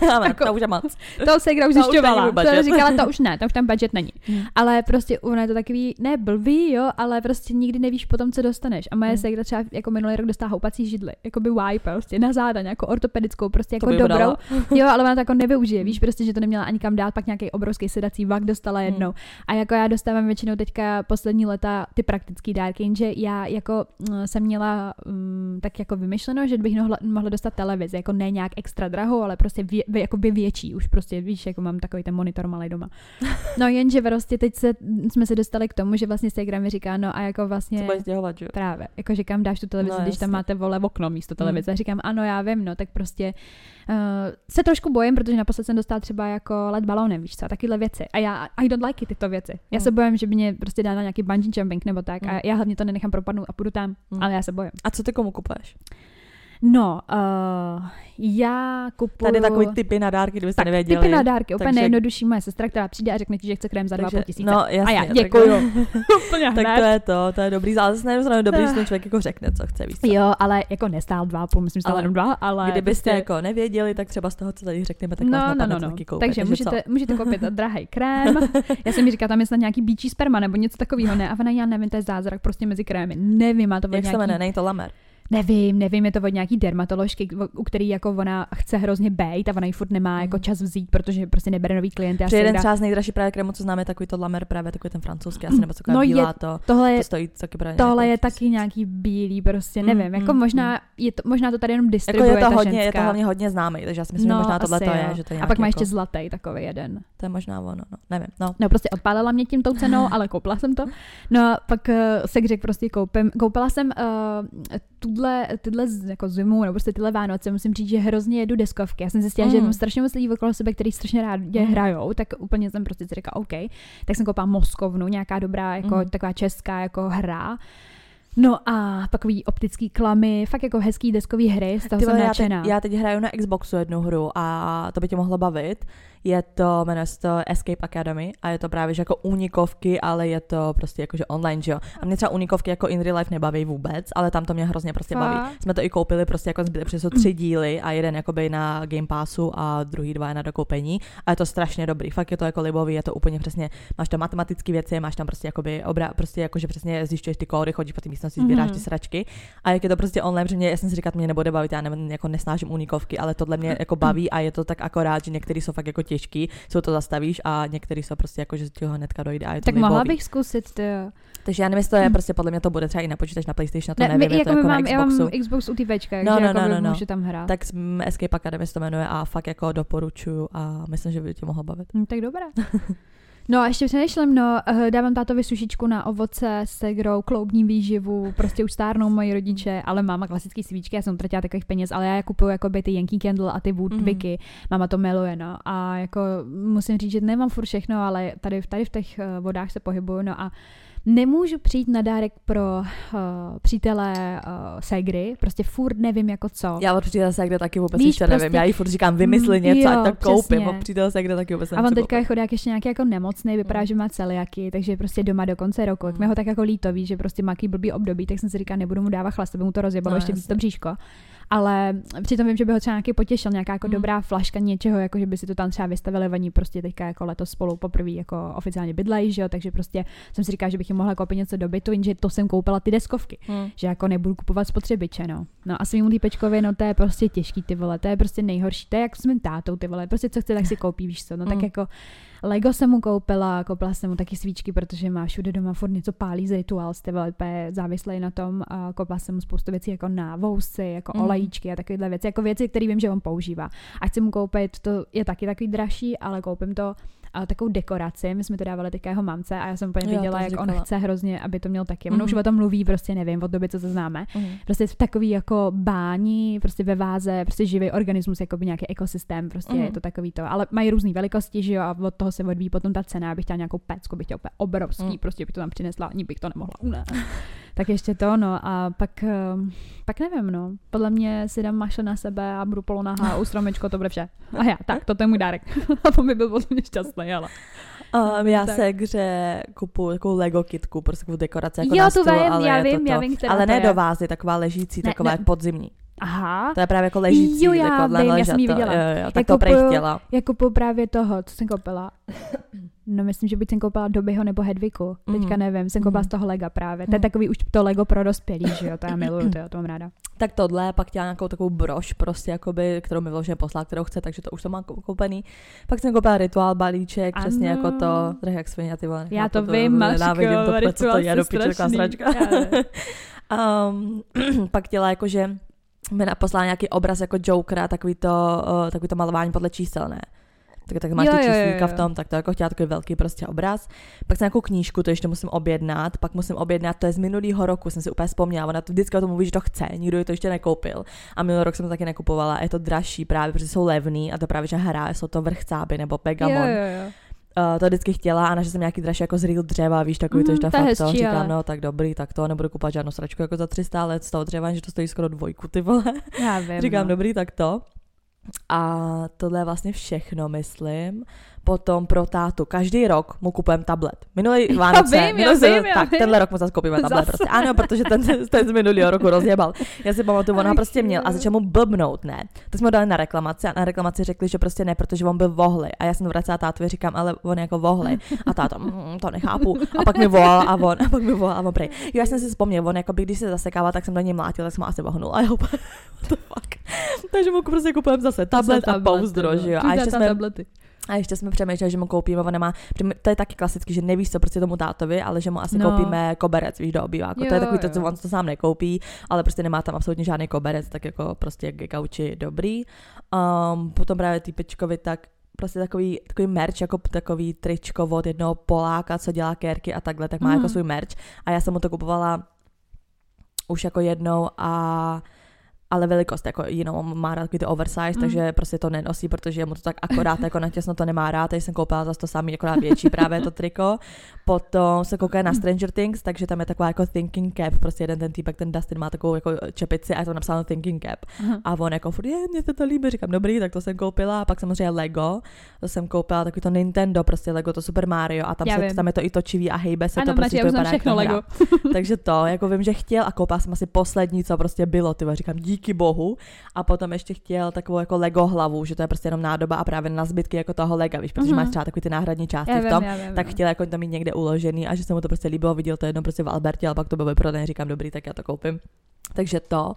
Jako, to už je moc. To se už zjišťovala. To říkala, to už ne, to už tam budget není. Hmm. Ale prostě ono je to takový, ne blbý, jo, ale prostě nikdy nevíš potom, co dostaneš. A moje hmm. segra třeba jako minulý rok dostala houpací židli, jako by wipe, prostě na záda, jako ortopedickou, prostě jako dobrou. jo, ale ona to jako nevyužije, víš, prostě, že to neměla ani kam dát, pak nějaký obrovský sedací vak dostala hmm. jednou. Hmm. A jako já dostávám většinou teďka poslední leta ty praktický dárky, jenže já jako mm, jsem měla um, tak jako vymyšleno, že bych mohla, mohla dostat televizi, jako ne nějak extra drahou, ale prostě vě, jako by větší, už prostě víš, jako mám takový ten monitor malý doma. No jenže prostě teď se, jsme se dostali k tomu, že vlastně Instagram mi říká, no a jako vlastně co budeš dělat, že? Právě, jako že kam dáš tu televizi, no, když tam máte vole v okno místo televize. Hmm. Říkám, ano, já vím, no, tak prostě uh, se trošku bojím, protože naposled jsem dostala třeba jako let balónem, víš co, takovéhle věci. A já, I don't like it, tyto věci. Já hmm. se bojím, že by mě prostě dala nějaký bungee jumping nebo tak hmm. a já hlavně to nenechám propadnout a půjdu tam, hmm. ale já se bojím. A co ty komu kupuješ? No, uh, já kupuju... Tady takový typy na dárky, kdybyste tak, nevěděli. typy na dárky, úplně takže... nejjednodušší moje sestra, která přijde a řekne ti, že chce krém za takže, 2,5 tisíce. No, jasně, a já děkuju. úplně tak to je to, to je dobrý, ale zase nevím, dobrý, že ten člověk jako řekne, co chce, víc. Jo, ale jako nestál 2,5, myslím, že stál jenom 2, ale... Kdybyste prostě... jako nevěděli, tak třeba z toho, co tady řekneme, tak no, vás no, no, no. taky koupit, Takže, můžete, můžete koupit drahý krém. já jsem mi říkala, tam je snad nějaký bíčí sperma nebo něco takového, ne? A ona, já nevím, to je zázrak prostě mezi krémy. Nevím, má to Jak se jmenuje, není to lamer? Nevím, nevím, je to od nějaký dermatoložky, u který jako ona chce hrozně bejt a ona ji furt nemá mm. jako čas vzít, protože prostě nebere nový klienty. Při jeden třeba z nejdražší právě krému, co známe, takový to Lamer právě, takový ten francouzský, asi nebo co no bílá je, to, tohle je, to stojí taky právě Tohle je taky nějaký bílý, prostě nevím, mm, jako mm, možná, mm. je to, možná to tady jenom distribuje jako je to hodně, ženská. je to hlavně hodně známý, takže já si myslím, no, že možná tohle to je, že to je A pak má jako... ještě zlatý takový jeden. To je možná ono, no, nevím. No, no prostě odpálila mě tím tou cenou, ale koupila jsem to. No a pak uh, se řekl prostě koupím. Koupila jsem uh, tuhle, tyhle jako zimu, nebo prostě tyhle Vánoce, musím říct, že hrozně jedu deskovky. Já jsem zjistila, mm. že mám strašně moc lidí okolo sebe, který strašně rád mm. hrajou, tak úplně jsem prostě si říkala, OK. Tak jsem koupila Moskovnu, nějaká dobrá, jako mm. taková česká jako hra. No a takový optický klamy, fakt jako hezký deskový hry, z toho jsem já teď, já teď hraju na Xboxu jednu hru a to by tě mohlo bavit. Je to, jmenuje se to Escape Academy a je to právě že jako únikovky, ale je to prostě jakože online, že jo. A mě třeba únikovky jako in real life nebaví vůbec, ale tam to mě hrozně prostě baví. Jsme to i koupili prostě jako zbytek, protože jsou tři díly a jeden jakoby na Game Passu a druhý dva je na dokoupení a je to strašně dobrý. Fakt je to jako libový, je to úplně přesně, máš tam matematické věci, máš tam prostě jakoby obra, prostě jakože přesně zjišťuješ ty kódy, chodíš po té místnosti, sbíráš mm-hmm. ty sračky a jak je to prostě online, protože mě, já jsem si říkal, mě nebude bavit, já ne, jako nesnáším únikovky, ale tohle mě jako baví a je to tak akorát, že některý jsou fakt jako těžký, jsou to zastavíš a některý jsou prostě jako, že ti ho hnedka dojde a je to Tak mohla bych zkusit, to jo. Takže já nevím, jestli to je hm. prostě podle mě to bude třeba i na počítač na PlayStation, to ne, nevím, my, jako to jako mám, na Xboxu. Já mám Xbox u Včka, no, no, jako no, no, no. můžu tam hrát. Tak Escape Academy se to jmenuje a fakt jako doporučuju a myslím, že by tě mohlo bavit. Hm, tak dobré. No a ještě přemýšlím, no, eh, dávám tátovi sušičku na ovoce, segrou, kloubní výživu, prostě už stárnou moji rodiče, ale máma klasický svíčky, já jsem utratila takových peněz, ale já je kupuju jako by ty Yankee Candle a ty Woodwicky, mm. máma to miluje, no. A jako musím říct, že nemám furt všechno, ale tady, tady v těch eh, vodách se pohybuju, no a nemůžu přijít na dárek pro uh, přítele uh, Segry, prostě furt nevím jako co. Já od přítele Segry taky vůbec Víš, ještě prostě, nevím, já jí furt říkám vymysli mm, něco, jo, ať to koupím, od přítele Segry taky vůbec A on teďka je chodák ještě nějaký jako nemocný, vypadá, mm. že má celiaky, takže prostě doma do konce roku, mm. jak mi ho tak jako líto, ví, že prostě má blbý období, tak jsem si říkal, nebudu mu dávat chlast, aby mu to rozjebalo no, ještě víc to bříško ale přitom vím, že by ho třeba nějaký potěšil, nějaká jako mm. dobrá flaška něčeho, jako že by si to tam třeba vystavili, oni prostě teďka jako letos spolu poprvé jako oficiálně bydlejí, že jo, takže prostě jsem si říkala, že bych jim mohla koupit něco do bytu, jenže to jsem koupila ty deskovky, mm. že jako nebudu kupovat spotřebiče, no. No a svým týpečkovi, no to je prostě těžký ty vole, to je prostě nejhorší, to je jako s mým tátou ty vole, prostě co chce, tak si koupí, víš co, no mm. tak jako Lego jsem mu koupila, koupila jsem mu taky svíčky, protože má všude doma furt něco pálí z rituál, jste velmi závislý na tom. A koupila jsem mu spoustu věcí jako na vousy, jako mm. olajíčky a takovéhle věci, jako věci, které vím, že on používá. A chci mu koupit, to je taky takový dražší, ale koupím to a takovou dekoraci. My jsme to dávali teďka jeho mamce a já jsem úplně viděla, jak on chce hrozně, aby to měl taky. Mm-hmm. už mhm. o tom mluví, prostě nevím, od doby, co to známe. Mm-hmm. Prostě v takový jako bání, prostě ve váze, prostě živý organismus, jako by nějaký ekosystém, prostě mm-hmm. je to takový to. Ale mají různé velikosti, že jo, a od toho se odvíjí potom ta cena. Abych chtěla nějakou pecku, bych chtěla obrovský, mm. prostě bych to tam přinesla, ani bych to nemohla unést. tak ještě to, no a pak, ehm, pak nevím, no. Podle mě si dám mašle na sebe a budu polonaha u stromečko, to bude vše. A já, tak, to je můj dárek. a to by byl podle mě šťastný, ale... Um, já tak. se hře kupu takovou Lego kitku, prostě takovou dekoraci jako jo, na stůl, vím, ale já vím, to to. já vím, Ale ne do vázy, taková ležící, ne, taková ne, podzimní. Aha. To je právě jako ležící. Jo, já vím, já jsem ji viděla. Jo, jo, tak já to kupuju, chtěla. Já kupuju právě toho, co jsem koupila. No myslím, že bych jsem koupila Dobyho nebo Hedviku. Mm. Teďka nevím, jsem koupila mm. z toho Lega právě. Mm. To je takový už to Lego pro dospělí, že jo, to já miluju, to, jo, to mám ráda. Tak tohle, pak chtěla nějakou takovou brož, prostě jakoby, kterou mi vložně poslala, kterou chce, takže to už to mám koupený. Pak jsem koupila rituál balíček, ano. přesně jako to, drah jak svině, ty vole. Já to, to vím, Maško, to, co to je do piče, sračka. um, pak chtěla jakože mi poslala nějaký obraz jako Jokera, takový to, uh, takový to malování podle čísel, ne? Tak, tak máš jo, ty číslíka v tom, tak to jako chtěla takový velký prostě obraz. Pak jsem nějakou knížku, to ještě musím objednat, pak musím objednat, to je z minulého roku, jsem si úplně vzpomněla, ona to vždycky o tom mluví, že to chce, nikdo ji to ještě nekoupil. A minulý rok jsem to taky nekupovala, je to dražší právě, protože jsou levný a to právě, že hra, jsou to vrchcáby nebo Pegamon. Jo, jo, jo. Uh, to vždycky chtěla a našla jsem nějaký dražší jako z real dřeva, víš, takový mm, to, že to, to fakt to, říkám, no tak dobrý, tak to nebudu kupovat žádnou sračku jako za 300 let z toho dřeva, že to stojí skoro dvojku, ty vole. Já vím, říkám, no. dobrý, tak to. A tohle je vlastně všechno, myslím. Potom pro tátu. Každý rok mu kupujeme tablet. Minulý Vánoce. Já vím, já minulý, vím, já tak, vím. tenhle rok mu zase koupíme tablet. Zase. Prostě. Ano, protože ten, ten z minulého roku rozjebal. Já si pamatuju, on ho prostě měl a jo. začal mu blbnout, ne. To jsme ho dali na reklamaci a na reklamaci řekli, že prostě ne, protože on byl vohly. A já jsem to vracela tátovi, říkám, ale on jako vohly. A táto, mm, to nechápu. A pak mi volal a on, a pak mi volal a on prej. Jo, já jsem si vzpomněl, on jako by, když se zasekával, tak jsem do něj mlátil, tak jsem ho asi vohnul. A já what the fuck. Takže mu prostě kupujeme zase tablet a pouzdro, že jo. A ještě jsme, tablety. A ještě jsme přemýšleli, že mu koupíme, on nemá, protože my- to je taky klasický, že nevíš co prostě tomu tátovi, ale že mu asi No. koupíme koberec, víš, do obýváku. to Jo, je takový to, co on to sám nekoupí, ale prostě nemá tam absolutně žádný koberec, tak jako prostě gauči dobrý. Um, potom právě týpečkovi tak prostě takový, takový merch, jako takový tričko od jednoho Poláka, co dělá kérky a takhle, tak má Mhm. jako svůj merch. A já jsem mu to kupovala už jako jednou a ale velikost jako jinou, má rád takový ty oversize, Mm. takže prostě to nenosí, protože mu to tak akorát jako natěsno to nemá rád, takže jsem koupila zase to samý, akorát větší právě to triko. Potom se koukala na Stranger Things, takže tam je taková jako thinking cap, prostě jeden ten týpek, ten Dustin má takovou jako čepici a je to napsáno thinking cap. Aha. A on jako furt, je, mně se to líbí, říkám, dobrý, tak to jsem koupila. A pak samozřejmě Lego, to jsem koupila, takový to Nintendo, prostě Lego, to Super Mario a tam, Já se, vím. tam je to i točivý a hejbe se Ano, to prostě to vypadá všechno. Lego. Takže to, jako vím, že chtěl a koupila jsem asi poslední, co prostě bylo, ty říkám díky bohu. A potom ještě chtěl takovou jako Lego hlavu, že to je prostě jenom nádoba a právě na zbytky jako toho Lega, víš, protože Mhm. máš třeba takový ty náhradní části Já v vím, tom, já vím, tak chtěl jako to mít někde uložený a že se mu to prostě líbilo, viděl to jedno prostě v Albertě, ale pak to bylo vyprodané, říkám dobrý, tak já to koupím. Takže to.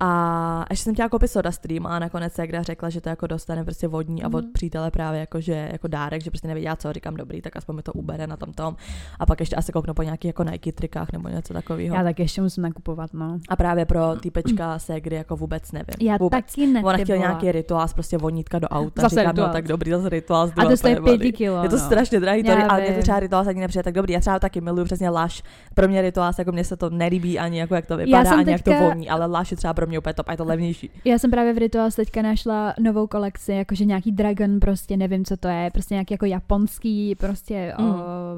A ještě jsem chtěla koupit Soda Stream a nakonec Segra řekla, že to jako dostane prostě vodní a od Mhm. přítele právě jako, že, jako dárek, že prostě nevěděla co, říkám dobrý, tak aspoň mi to ubere na tom tom. A pak ještě asi kouknu po nějakých jako Nike trikách nebo něco takového. Já tak ještě musím nakupovat, no. A právě pro týpečka Segry jako vůbec nevím. Já vůbec. taky ne, Ona chtěla nějaký rituál, prostě vonítka do auta. Zase Říkám, rituál. no tak dobrý, zase rituál. A to stojí pěti kilo, Je to no. strašně drahý, to, ale mě to třeba rituál ani nepřijde tak dobrý. Já třeba taky miluju přesně laš. Pro mě rituál jako mně se to nelíbí ani jako jak to vypadá, ani jak to voní, ale laš je třeba pro mě úplně top a je to levnější. Já jsem právě v Rituals teďka našla novou kolekci, jakože nějaký dragon, prostě nevím, co to je, prostě nějaký jako japonský prostě Mm. o,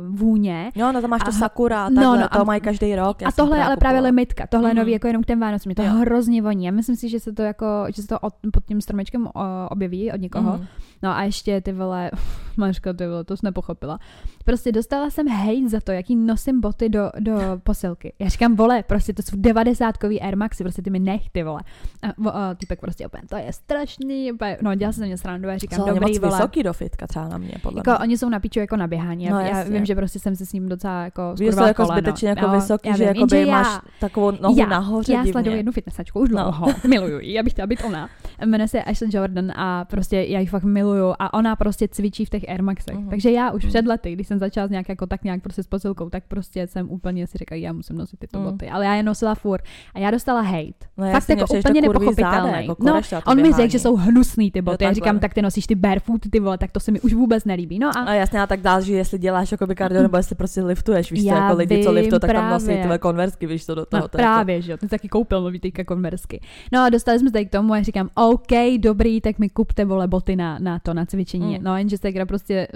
vůně. Jo, no to máš to Aha. sakura, No, takhle, no, to a- mají každý rok. já a tohle je ale právě limitka, tohle je Mhm. nový jako jenom k těm Vánocům, mě to Jo. hrozně voní. Já myslím si, že se to jako, že se to od, pod tím stromečkem objeví od někoho. Mhm. No a ještě ty vole, Maška, ty vole, to jsi nepochopila. Prostě dostala jsem hejt za to, jaký nosím boty do, do posilky. Já říkám, vole, prostě to jsou devadesátkový Air Maxy, prostě ty mi nech, ty vole. A, a týpek prostě úplně, to je strašný, úplně, no dělal se na mě srandu, já říkám, Jsou dobrý, moc vole. vysoký do fitka třeba na mě, podle Jako, mě. oni jsou na piču jako na běhání. Já, No, já jasně. vím, že prostě jsem se s ním docela jako skurvala jako koleno. zbytečně jako Jo, vysoký, já že jakoby jenže máš já, takovou nohu já, nahoře já divně. sleduju jednu fitnessačku už No. dlouho, miluju ji, já bych chtěla být ona. Jmenuje se Ashley Jordan a prostě já ji fakt miluju a ona prostě cvičí v těch Air Maxech. Mhm. Takže já už Mhm. před lety, když jsem začala nějak jako tak nějak prostě s posilkou, tak prostě jsem úplně si říkala, já musím nosit tyto Mhm. boty. Ale já je nosila furt a já dostala hate. No fakt jako úplně nepochopitelný. jako no, on mi řekl, že jsou hnusný ty boty. Já říkám, tak ty nosíš ty barefoot, ty vole, tak to se mi už vůbec nelíbí. No a jasně, a tak dál, že jestli děláš jakoby kardio, nebo jestli prostě liftuješ, víš co, Já jako lidi, co vím, liftují, tak tam nosí právě. tyhle konverzky, víš co, do toho. No, to je jako- právě, že jo, ty taky koupil nový teďka konversky. No a dostali jsme se tady k tomu a říkám, OK, dobrý, tak mi kupte vole boty na, na to, na cvičení. Mm. No jenže se prostě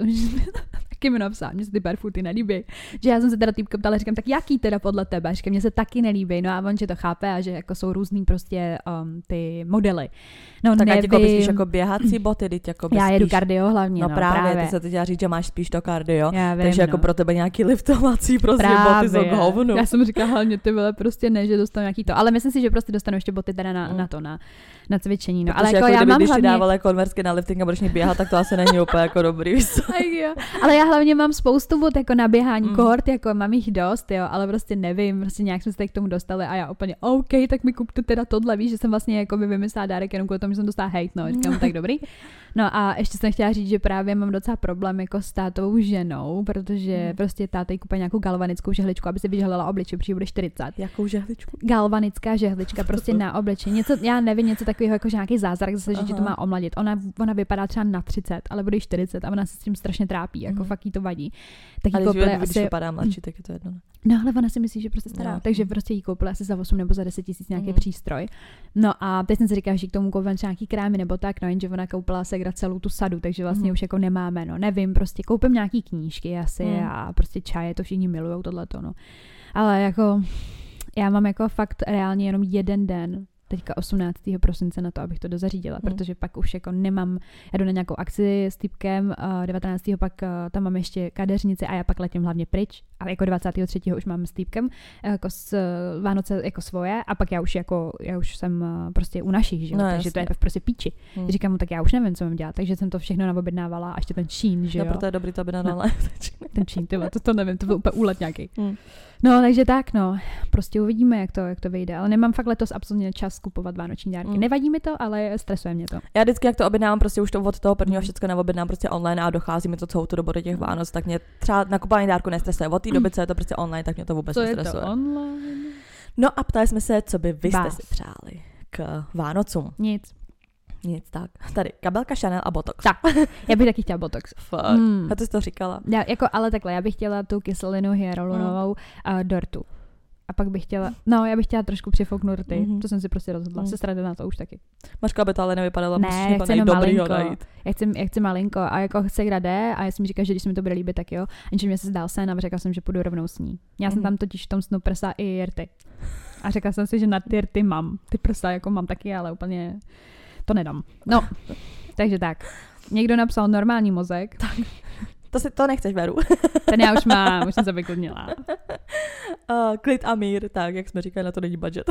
taky mi napsal, mně se ty barefooty nelíbí. Že já jsem se teda týpka ptala, říkám, tak jaký teda podle tebe? Říkám, mně se taky nelíbí. No a on, že to chápe a že jako jsou různý prostě um, ty modely. No Tak ať nevím. koupíš spíš jako běhací boty, teď jako já jedu spíš, kardio hlavně, No, no, právě, právě. ty se teď říct, že máš spíš to kardio. Já vím, takže jako no. pro tebe nějaký liftovací prostě boty jsou hovnu. Já jsem říkala hlavně ty vole prostě ne, že dostanu nějaký to. Ale myslím si, že prostě dostanu ještě boty teda na, Mm. na to, na, na cvičení. No. Protože Ale jako, jako já kdyby, mám když hlavně... dávala konverzky na lifting a budeš běhat, tak to asi není úplně jako dobrý. Ale já hlavně mám spoustu vod jako na běhání, Mm. mm. kohort, jako mám jich dost, jo, ale prostě nevím, prostě nějak jsme se k tomu dostali a já úplně, OK, tak mi kupte teda tohle, víš, že jsem vlastně jako by vymyslela dárek jenom kvůli tomu, že jsem dostala hate, no, říkám, tak dobrý. No a ještě jsem chtěla říct, že právě mám docela problém jako s tátovou ženou, protože Mm. prostě táta kupuje nějakou galvanickou žehličku, aby se vyžehlila obličej, protože bude 40. Jakou žehličku? Galvanická žehlička prostě na obličej. Něco, já nevím, něco takového jako že nějaký zázrak, zase, že to má omladit. Ona, ona vypadá třeba na 30, ale bude jí 40 a ona se s tím strašně trápí, jako Mhm. fakt jí to vadí. Tak jí Ale koupili když asi, vypadá mladší, tak je to jedno. ne? no ale ona si myslí, že prostě stará, Jo. takže prostě jí koupili asi za 8 nebo za 10 tisíc nějaký Mhm. přístroj. No a teď jsem si říkala, že k tomu koupím třeba nějaký krámy nebo tak, no jenže ona koupila se celou tu sadu, takže vlastně Mhm. už jako nemáme, no nevím, prostě koupím nějaký knížky asi Mhm. a prostě čaje, to všichni milujou tohleto, no. Ale jako já mám jako fakt reálně jenom jeden den teďka 18. prosince na to, abych to dozařídila, Hmm. protože pak už jako nemám, já jdu na nějakou akci s typkem, uh, 19. pak uh, tam mám ještě kadeřnici a já pak letím hlavně pryč, ale jako 23. už mám s týpkem jako s uh, Vánoce jako svoje a pak já už jako, já už jsem uh, prostě u našich, že jo, No, takže to je prostě píči. Hmm. Říkám mu, tak já už nevím, co mám dělat, takže jsem to všechno naobjednávala a ještě ten čín, že No, jo. proto je dobrý to by na No. Ten čín, ty vole, to, to nevím, to byl úplně úlet nějaký. Hmm. No, takže tak, no. Prostě uvidíme, jak to, jak to vyjde. Ale nemám fakt letos absolutně čas kupovat vánoční dárky. Mm. Nevadí mi to, ale stresuje mě to. Já vždycky, jak to objednám, prostě už to od toho prvního Mm. všechno neobjednám prostě online a dochází mi to celou tu dobu do těch Vánoc, tak mě třeba nakupování dárku nestresuje. Od té doby, co je to prostě online, tak mě to vůbec Co je nestresuje. to online? No a ptali jsme se, co by vy jste Vás. si přáli k Vánocům. Nic. Nic tak. Tady kabelka Chanel a Botox. Tak. Já bych taky chtěla botox. Fuck. Hmm. A ty jsi to říkala. Já, jako, ale takhle, já bych chtěla tu kyselinu hyaluronovou Mm. a dortu. A pak bych chtěla, no, já bych chtěla trošku přifouknout rty. Mhm. To jsem si prostě rozhodla. Mm. Sestra jde na to už taky. Mařka by to ale nevypadala, Ne, musíš já někoho chci malinko. najít. Já chci, já chci malinko a jako chce kde jde a já jsem říkala, že když se mi to bude líbit, tak jo. Jenže mě se zdál sen a řekla jsem, že půjdu rovnou s ní. Já jsem Mhm. tam totiž v tom snu prsa i rty. A řekla jsem si, že na ty rty mám. Ty prsa jako mám taky, ale úplně to nedám. No, takže tak. Někdo napsal normální mozek, To si to nechceš, Veru. ten já už mám, už jsem se vyklidnila. uh, klid a mír, tak jak jsme říkali, na to není budget.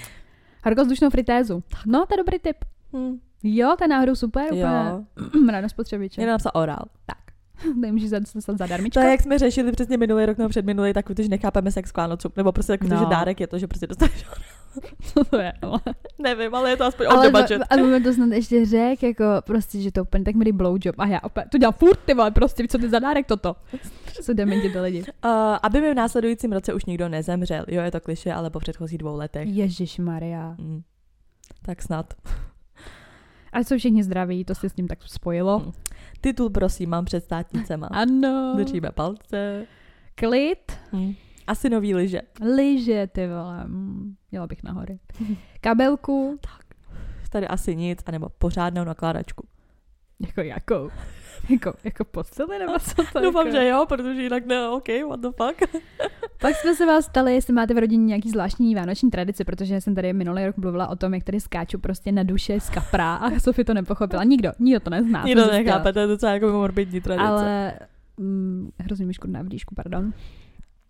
Horkozdušnou fritézu. No, to je dobrý tip. hm. Jo, to je náhodou super, úplně Jo. ráno spotřebiče. Někdo napsal orál. Tady můžeš zaslat zadarmičko. To je, jak jsme řešili přesně minulý rok nebo předminulý, tak že nechápeme sex k Vánocům. Nebo prostě to, No. že dárek je to, že prostě dostaneš Co to je? ale- Nevím, ale je to aspoň Ale budget. mi to snad ještě řek, jako prostě, že to úplně tak milý blowjob. A já opět, to dělám furt, ty vole, prostě, co ty za dárek toto? Co dementi ty lidi. Uh, aby mi v následujícím roce už nikdo nezemřel. Jo, je to kliše, ale po předchozích dvou letech. Ježíš Maria. Mm. Tak snad. A jsou všichni zdraví, to se s tím tak spojilo. Mm. Titul prosím, mám před státnicema. Ano. Držíme palce. Klid. Mm. Asi nový liže. Liže, ty vole. Mm, Jela bych nahory. Kabelku. Tady asi nic, anebo pořádnou nakládačku. Jako jakou? Jako, jako posteli nebo co to Doufám, jako? že jo, protože jinak ne, OK, what the fuck. Pak jsme se vás ptali, jestli máte v rodině nějaký zvláštní vánoční tradice, protože jsem tady minulý rok mluvila o tom, jak tady skáču prostě na duše z kapra a Sofie to nepochopila. Nikdo, nikdo to nezná. Nikdo zjistila. nechápe, to je docela jako morbidní tradice. Ale... Mm, hrozně mi škodná v pardon.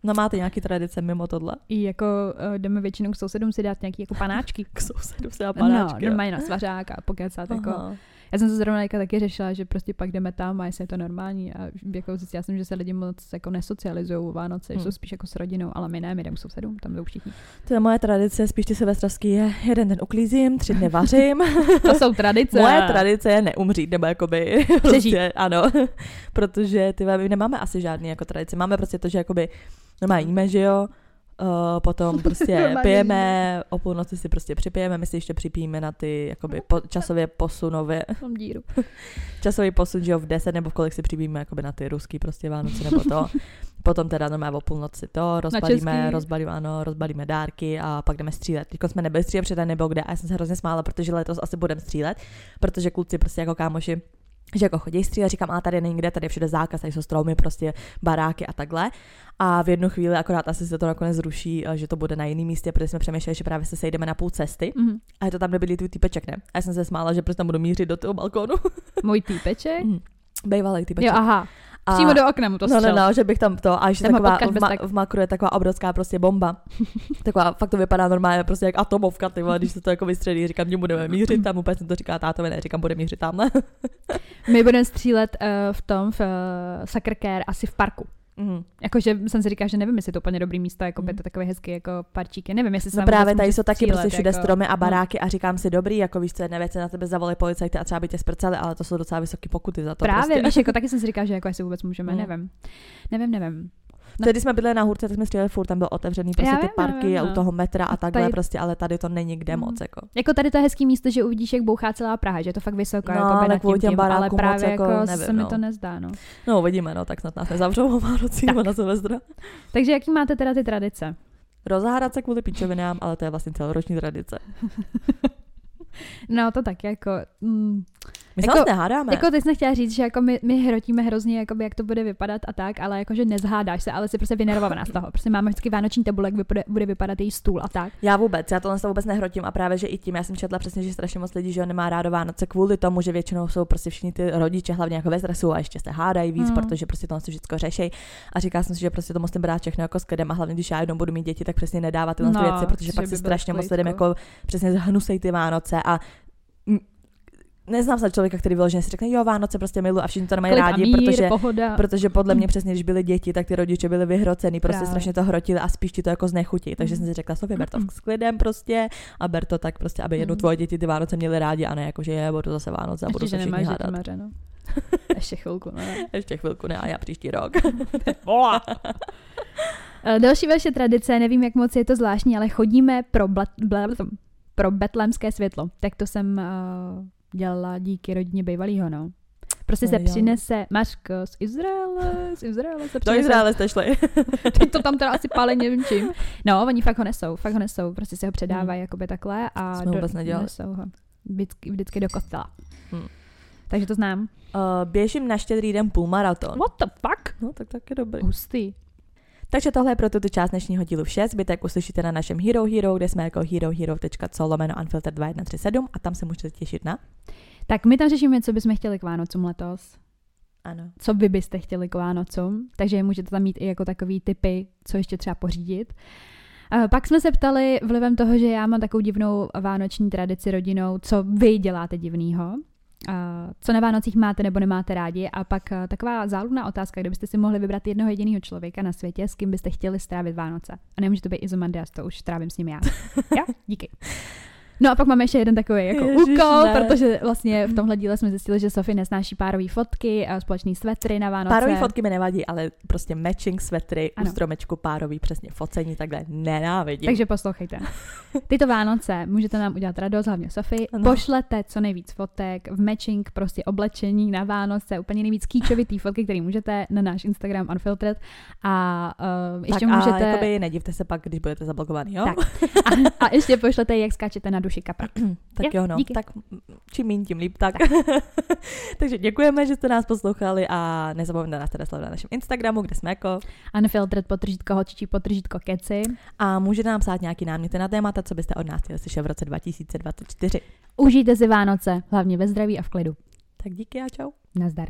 No máte nějaký tradice mimo tohle? I jako uh, jdeme většinou k sousedům si dát nějaký jako panáčky. K sousedu se No, panáčky. jo. normálně na svařák a pokecat. Jako. Já jsem se zrovna taky řešila, že prostě pak jdeme tam a jestli je to normální. A jako zjistila jsem, že se lidi moc jako nesocializují o Vánoce, Hmm. jsou spíš jako s rodinou, ale my ne, my jdeme sousedům, tam jsou všichni. To je moje tradice, spíš ty silvestrovský je jeden den uklízím, tři dny vařím. To jsou tradice. Moje tradice je neumřít, nebo jakoby Přežít. prostě, ano, protože ty my nemáme asi žádný jako tradice. Máme prostě to, že jakoby normálně jíme, že jo, Uh, potom prostě pijeme, o půlnoci si prostě připijeme, my si ještě připijeme na ty jakoby po, časově posunově, Mám díru. časový posun, že jo, v 10 nebo v kolik si přibíme jakoby na ty ruský prostě Vánoce nebo to. Potom teda normálně o půlnoci to, rozbalíme, rozbalíme, ano, rozbalíme dárky a pak jdeme střílet. Teď jsme nebyli střílet, protože nebylo kde a já jsem se hrozně smála, protože letos asi budeme střílet, protože kluci prostě jako kámoši že jako chodí střílet, říkám, a tady není kde, tady je všude zákaz, tady jsou stromy, prostě baráky a takhle. A v jednu chvíli akorát asi se to nakonec zruší, eh, že to bude na jiném místě, protože jsme přemýšleli, že právě se sejdeme na půl cesty Mhm. a je to tam, kde bydlí tvůj týpeček, ne? A já jsem se smála, že prostě tam budu mířit do toho balkónu. Můj týpeček? Mhm. Bejvalej týpeček. Jo, aha. A- Přímo do okna mu to No, no, střel. no, že bych tam to, a že taková, v, ma, v makru je taková obrovská prostě bomba. taková, fakt to vypadá normálně prostě jak atomovka, ty vole, když se to jako vystřelí, říkám, že budeme mířit tam, úplně jsem to říká tátovi, ne, říkám, bude mířit tamhle. My budeme střílet uh, v tom, v uh, Sucker Care, asi v parku. Mhm. Jakože jsem si říkala, že nevím, jestli je to úplně dobrý místo, jako by Mhm. to takový hezký jako parčíky. Nevím, jestli se No právě vůbec tady jsou taky prostě všude jako, stromy a no. baráky a říkám si dobrý, jako víš co, jedna věc, na tebe zavolí policajty a třeba by tě sprcali, ale to jsou docela vysoké pokuty za to Právě, prostě. víš, jako taky jsem si říkala, že jako jestli vůbec můžeme, Mm. nevím. Nevím, nevím. Tedy když jsme bydleli na hůrce, tak jsme stříleli furt, tam byl otevřený prostě Já ty vím, parky já a vím, u no. toho metra a takhle Tady- prostě, ale tady to není kde Mm. moc, jako. Jako tady to je hezký místo, že uvidíš, jak bouchá celá Praha, že je to fakt vysoko, No, jako kvůli tím tím, ale právě jako jako nevím, se mi no. to nezdá, no. No uvidíme, no, tak snad nás nezavřou o Vánocích nebo na Silvestra. Takže jaký máte teda ty tradice? Rozhádat se kvůli píčovinám, ale to je vlastně celoroční tradice. No to tak jako, mm, My se Jako- nehádáme. Jako teď jsem chtěla říct, že jako my, my hrotíme hrozně, jakoby, jak to bude vypadat a tak, ale jakože nezhádáš se, ale jsi prostě vynervovaná z toho. Prostě máme vždycky vánoční tabulek, jak bude, bude vypadat její stůl a tak. Já vůbec, já tohle se vůbec nehrotím a právě, že i tím, já jsem četla přesně, že strašně moc lidí, že ho nemá rádo Vánoce kvůli tomu, že většinou jsou prostě všichni ty rodiče hlavně jako ve stresu a ještě se hádají víc, Mm. protože prostě tohle si všechno řeší. A říkala jsem si, že prostě to musím brát všechno jako s a hlavně, když já jednou budu mít děti, tak přesně nedávat tyhle No, věci, protože že pak si strašně moc lidem jako přesně zhnusej ty Vánoce a neznám se člověka, který vyloženě si řekne, jo, Vánoce prostě milu a všichni to nemají rádi, mír, protože pohoda. Protože podle mě přesně, když byli děti, tak ty rodiče byli vyhrocený, prostě Právě. strašně to hrotili a spíš ti to jako znechutí. Takže Mm. jsem si řekla, Sofie, ber to Mm. s klidem prostě a ber to tak prostě, aby jednou Mm. tvoje děti ty Vánoce měly rádi a ne jako, že je, budu zase Vánoce a budu se všichni hádat. Maře, no. Ještě chvilku, no. Ještě chvilku, ne, a já příští rok. Eh, Další vaše tradice, nevím, jak moc je to zvláštní, ale chodíme pro, bla, bla, pro betlémské světlo. Tak to jsem uh, dělala díky rodině bývalýho, no. Prostě se Jo. přinese Mařko z Izraele, z Izraele se Do přinese. Izraele jste šli. Teď to tam teda asi pálí, nevím čím. No, oni fakt ho nesou, fakt ho nesou, prostě si ho předávají jakoby takhle a Jsme vůbec nedělali. nesou ho. Vždycky, vždycky do kostela. Hmm. Takže to znám. Uh, běžím na štědrý den půlmaraton. What the fuck? No, tak tak je dobrý. Hustý. Takže tohle je pro tuto část dnešního dílu vše. Zbytek uslyšíte na našem Hero Hero, kde jsme jako herohero.co lomeno unfilter 2137 a tam se můžete těšit na. Tak my tam řešíme, co bychom chtěli k Vánocům letos. Ano. co vy byste chtěli k Vánocům, takže můžete tam mít i jako takový typy, co ještě třeba pořídit. A pak jsme se ptali vlivem toho, že já mám takovou divnou vánoční tradici rodinou, co vy děláte divného, a co na Vánocích máte nebo nemáte rádi a pak a, taková záludná otázka, kdybyste si mohli vybrat jednoho jediného člověka na světě, s kým byste chtěli strávit Vánoce. A nemůže to být Izomandias, to už trávím s ním já. jo, díky. No a pak máme ještě jeden takový jako Ježiš, úkol, ne. protože vlastně v tomhle díle jsme zjistili, že Sofie nesnáší párové fotky a společný svetry na Vánoce. Párové fotky mi nevadí, ale prostě matching svetry Ano. u stromečku párový, přesně focení, takhle nenávidím. Takže poslouchejte. Tyto Vánoce můžete nám udělat radost, hlavně Sofii. Ano. Pošlete co nejvíc fotek v matching, prostě oblečení na Vánoce, úplně nejvíc kýčovitý fotky, které můžete na náš Instagram Unfiltered. A uh, ještě tak a můžete... jakoby nedivte se pak, když budete zablokovaný, jo? Tak. A, a ještě pošlete, jak skáčete na duši kapra. tak Jo, jo, no. díky. Tak čím méně, tím líp. Tak. Takže děkujeme, že jste nás poslouchali a nezapomeňte nás teda sledovat na našem Instagramu, kde jsme jako. Unfiltered potržítko hočičí potržítko keci. A můžete nám psát nějaký náměty na témata, co byste od nás chtěli slyšet v roce 2024. Užijte si Vánoce, hlavně ve zdraví a v klidu. Tak díky a čau. Nazdar.